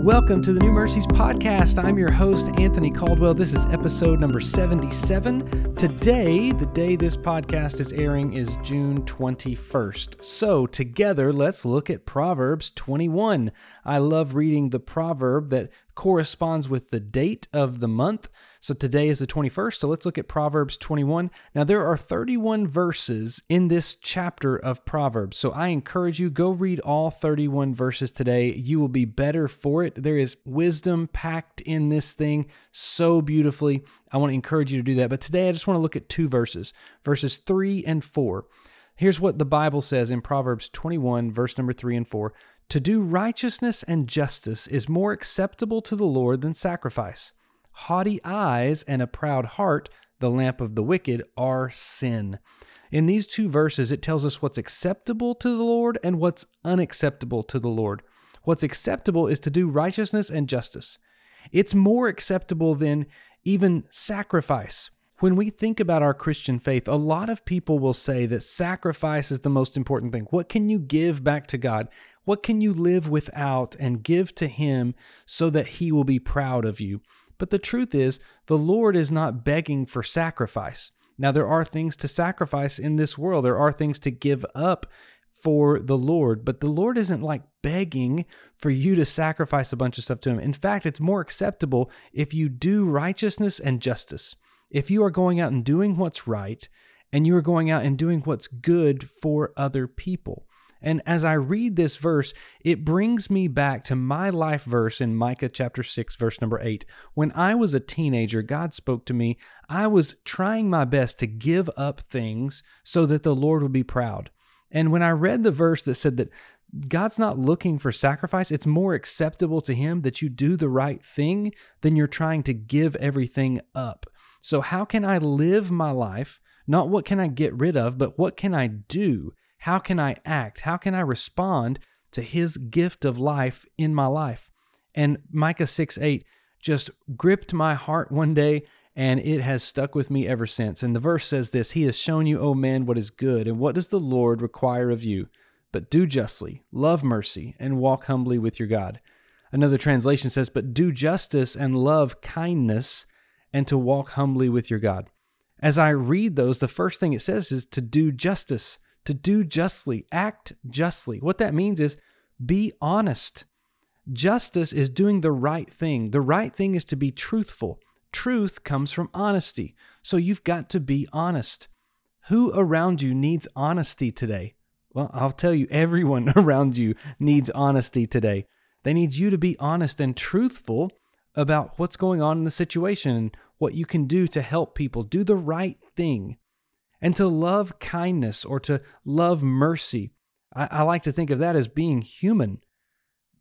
Welcome to the New Mercies Podcast. I'm your host, Anthony Caldwell. This is episode number 77. Today, the day this podcast is airing, is June 21st. So, together, let's look at Proverbs 21. I love reading the proverb that corresponds with the date of the month. So today is the 21st. So let's look at Proverbs 21. Now, there are 31 verses in this chapter of Proverbs. So I encourage you, go read all 31 verses today. You will be better for it. There is wisdom packed in this thing so beautifully. I want to encourage you to do that. But today I just want to look at two verses, verses 3 and 4. Here's what the Bible says in Proverbs 21, verse number 3 and 4 To do righteousness and justice is more acceptable to the Lord than sacrifice haughty eyes and a proud heart, the lamp of the wicked, are sin. In these two verses, it tells us what's acceptable to the Lord and what's unacceptable to the Lord. What's acceptable is to do righteousness and justice. It's more acceptable than even sacrifice. When we think about our Christian faith, a lot of people will say that sacrifice is the most important thing. What can you give back to God? What can you live without and give to Him so that He will be proud of you? But the truth is, the Lord is not begging for sacrifice. Now, there are things to sacrifice in this world, there are things to give up for the Lord, but the Lord isn't like begging for you to sacrifice a bunch of stuff to Him. In fact, it's more acceptable if you do righteousness and justice. If you are going out and doing what's right, and you are going out and doing what's good for other people. And as I read this verse, it brings me back to my life verse in Micah chapter 6, verse number 8. When I was a teenager, God spoke to me. I was trying my best to give up things so that the Lord would be proud. And when I read the verse that said that God's not looking for sacrifice, it's more acceptable to Him that you do the right thing than you're trying to give everything up. So, how can I live my life? Not what can I get rid of, but what can I do? How can I act? How can I respond to his gift of life in my life? And Micah 6 8 just gripped my heart one day and it has stuck with me ever since. And the verse says this He has shown you, O man, what is good, and what does the Lord require of you? But do justly, love mercy, and walk humbly with your God. Another translation says, But do justice and love kindness, and to walk humbly with your God. As I read those, the first thing it says is to do justice to do justly, act justly. What that means is be honest. Justice is doing the right thing. The right thing is to be truthful. Truth comes from honesty. So you've got to be honest. Who around you needs honesty today? Well, I'll tell you, everyone around you needs honesty today. They need you to be honest and truthful about what's going on in the situation and what you can do to help people. Do the right thing and to love kindness or to love mercy. I, I, like to think of that as being human.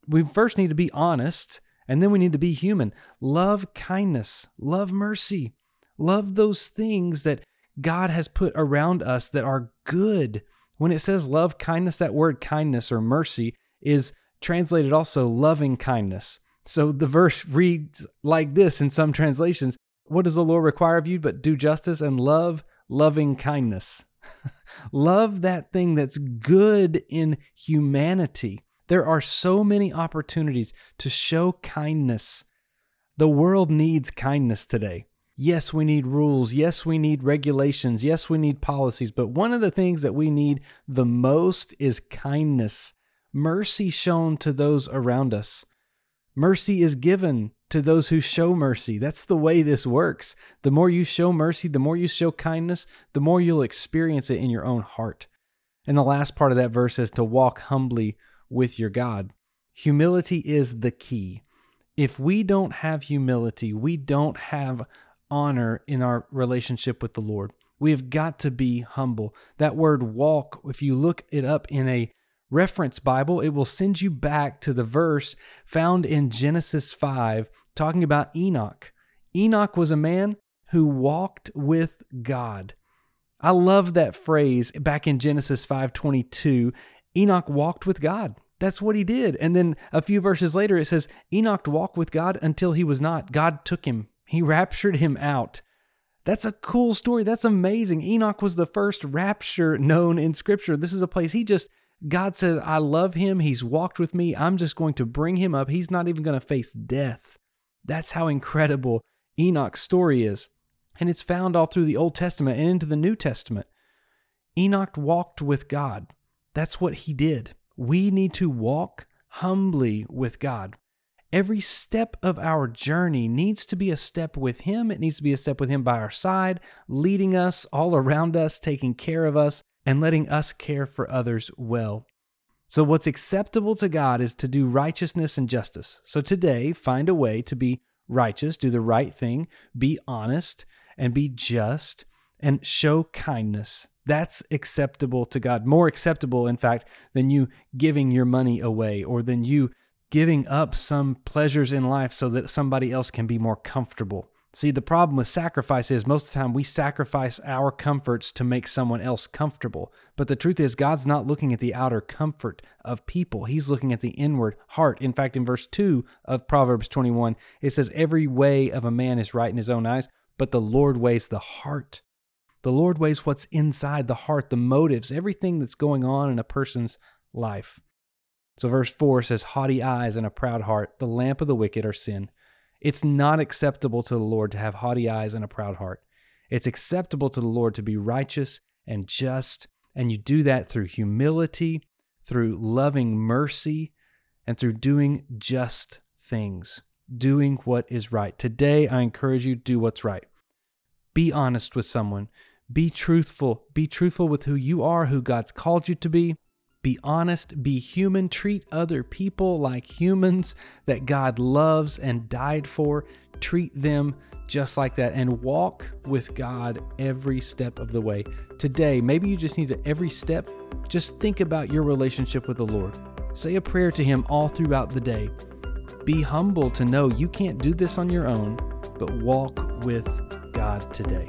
We first need to be honest, and then we need to be human. Love kindness, love mercy, love those things that God has put around us that are good. When it says love kindness, that word kindness or mercy is translated also loving kindness. So the verse reads like this in some translations What does the Lord require of you but do justice and love loving kindness. Love that thing that's good in humanity. There are so many opportunities to show kindness. The world needs kindness today. Yes, we need rules. Yes, we need regulations. Yes, we need policies. But one of the things that we need the most is kindness, mercy shown to those around us. Mercy is given to those who show mercy. That's the way this works. The more you show mercy, the more you show kindness, the more you'll experience it in your own heart. And the last part of that verse is to walk humbly with your God. Humility is the key. If we don't have humility, we don't have honor in our relationship with the Lord. We have got to be humble. That word walk, if you look it up in a reference Bible, it will send you back to the verse found in Genesis 5 talking about Enoch. Enoch was a man who walked with God. I love that phrase back in Genesis 5:22. Enoch walked with God. That's what he did. And then a few verses later it says Enoch walked with God until he was not. God took him. He raptured him out. That's a cool story. That's amazing. Enoch was the first rapture known in scripture. This is a place he just God says, I love him. He's walked with me. I'm just going to bring him up. He's not even going to face death. That's how incredible Enoch's story is. And it's found all through the Old Testament and into the New Testament. Enoch walked with God. That's what he did. We need to walk humbly with God. Every step of our journey needs to be a step with Him. It needs to be a step with Him by our side, leading us all around us, taking care of us, and letting us care for others well. So, what's acceptable to God is to do righteousness and justice. So, today, find a way to be righteous, do the right thing, be honest, and be just, and show kindness. That's acceptable to God. More acceptable, in fact, than you giving your money away or than you giving up some pleasures in life so that somebody else can be more comfortable. See, the problem with sacrifice is most of the time we sacrifice our comforts to make someone else comfortable. But the truth is, God's not looking at the outer comfort of people, He's looking at the inward heart. In fact, in verse 2 of Proverbs 21, it says, Every way of a man is right in his own eyes, but the Lord weighs the heart. The Lord weighs what's inside the heart, the motives, everything that's going on in a person's life. So, verse 4 says, Haughty eyes and a proud heart, the lamp of the wicked are sin. It's not acceptable to the Lord to have haughty eyes and a proud heart. It's acceptable to the Lord to be righteous and just, and you do that through humility, through loving mercy, and through doing just things, doing what is right. Today, I encourage you do what's right. Be honest with someone. Be truthful. Be truthful with who you are, who God's called you to be, be honest, be human, treat other people like humans that God loves and died for. Treat them just like that and walk with God every step of the way. Today, maybe you just need to every step, just think about your relationship with the Lord. Say a prayer to Him all throughout the day. Be humble to know you can't do this on your own, but walk with God today.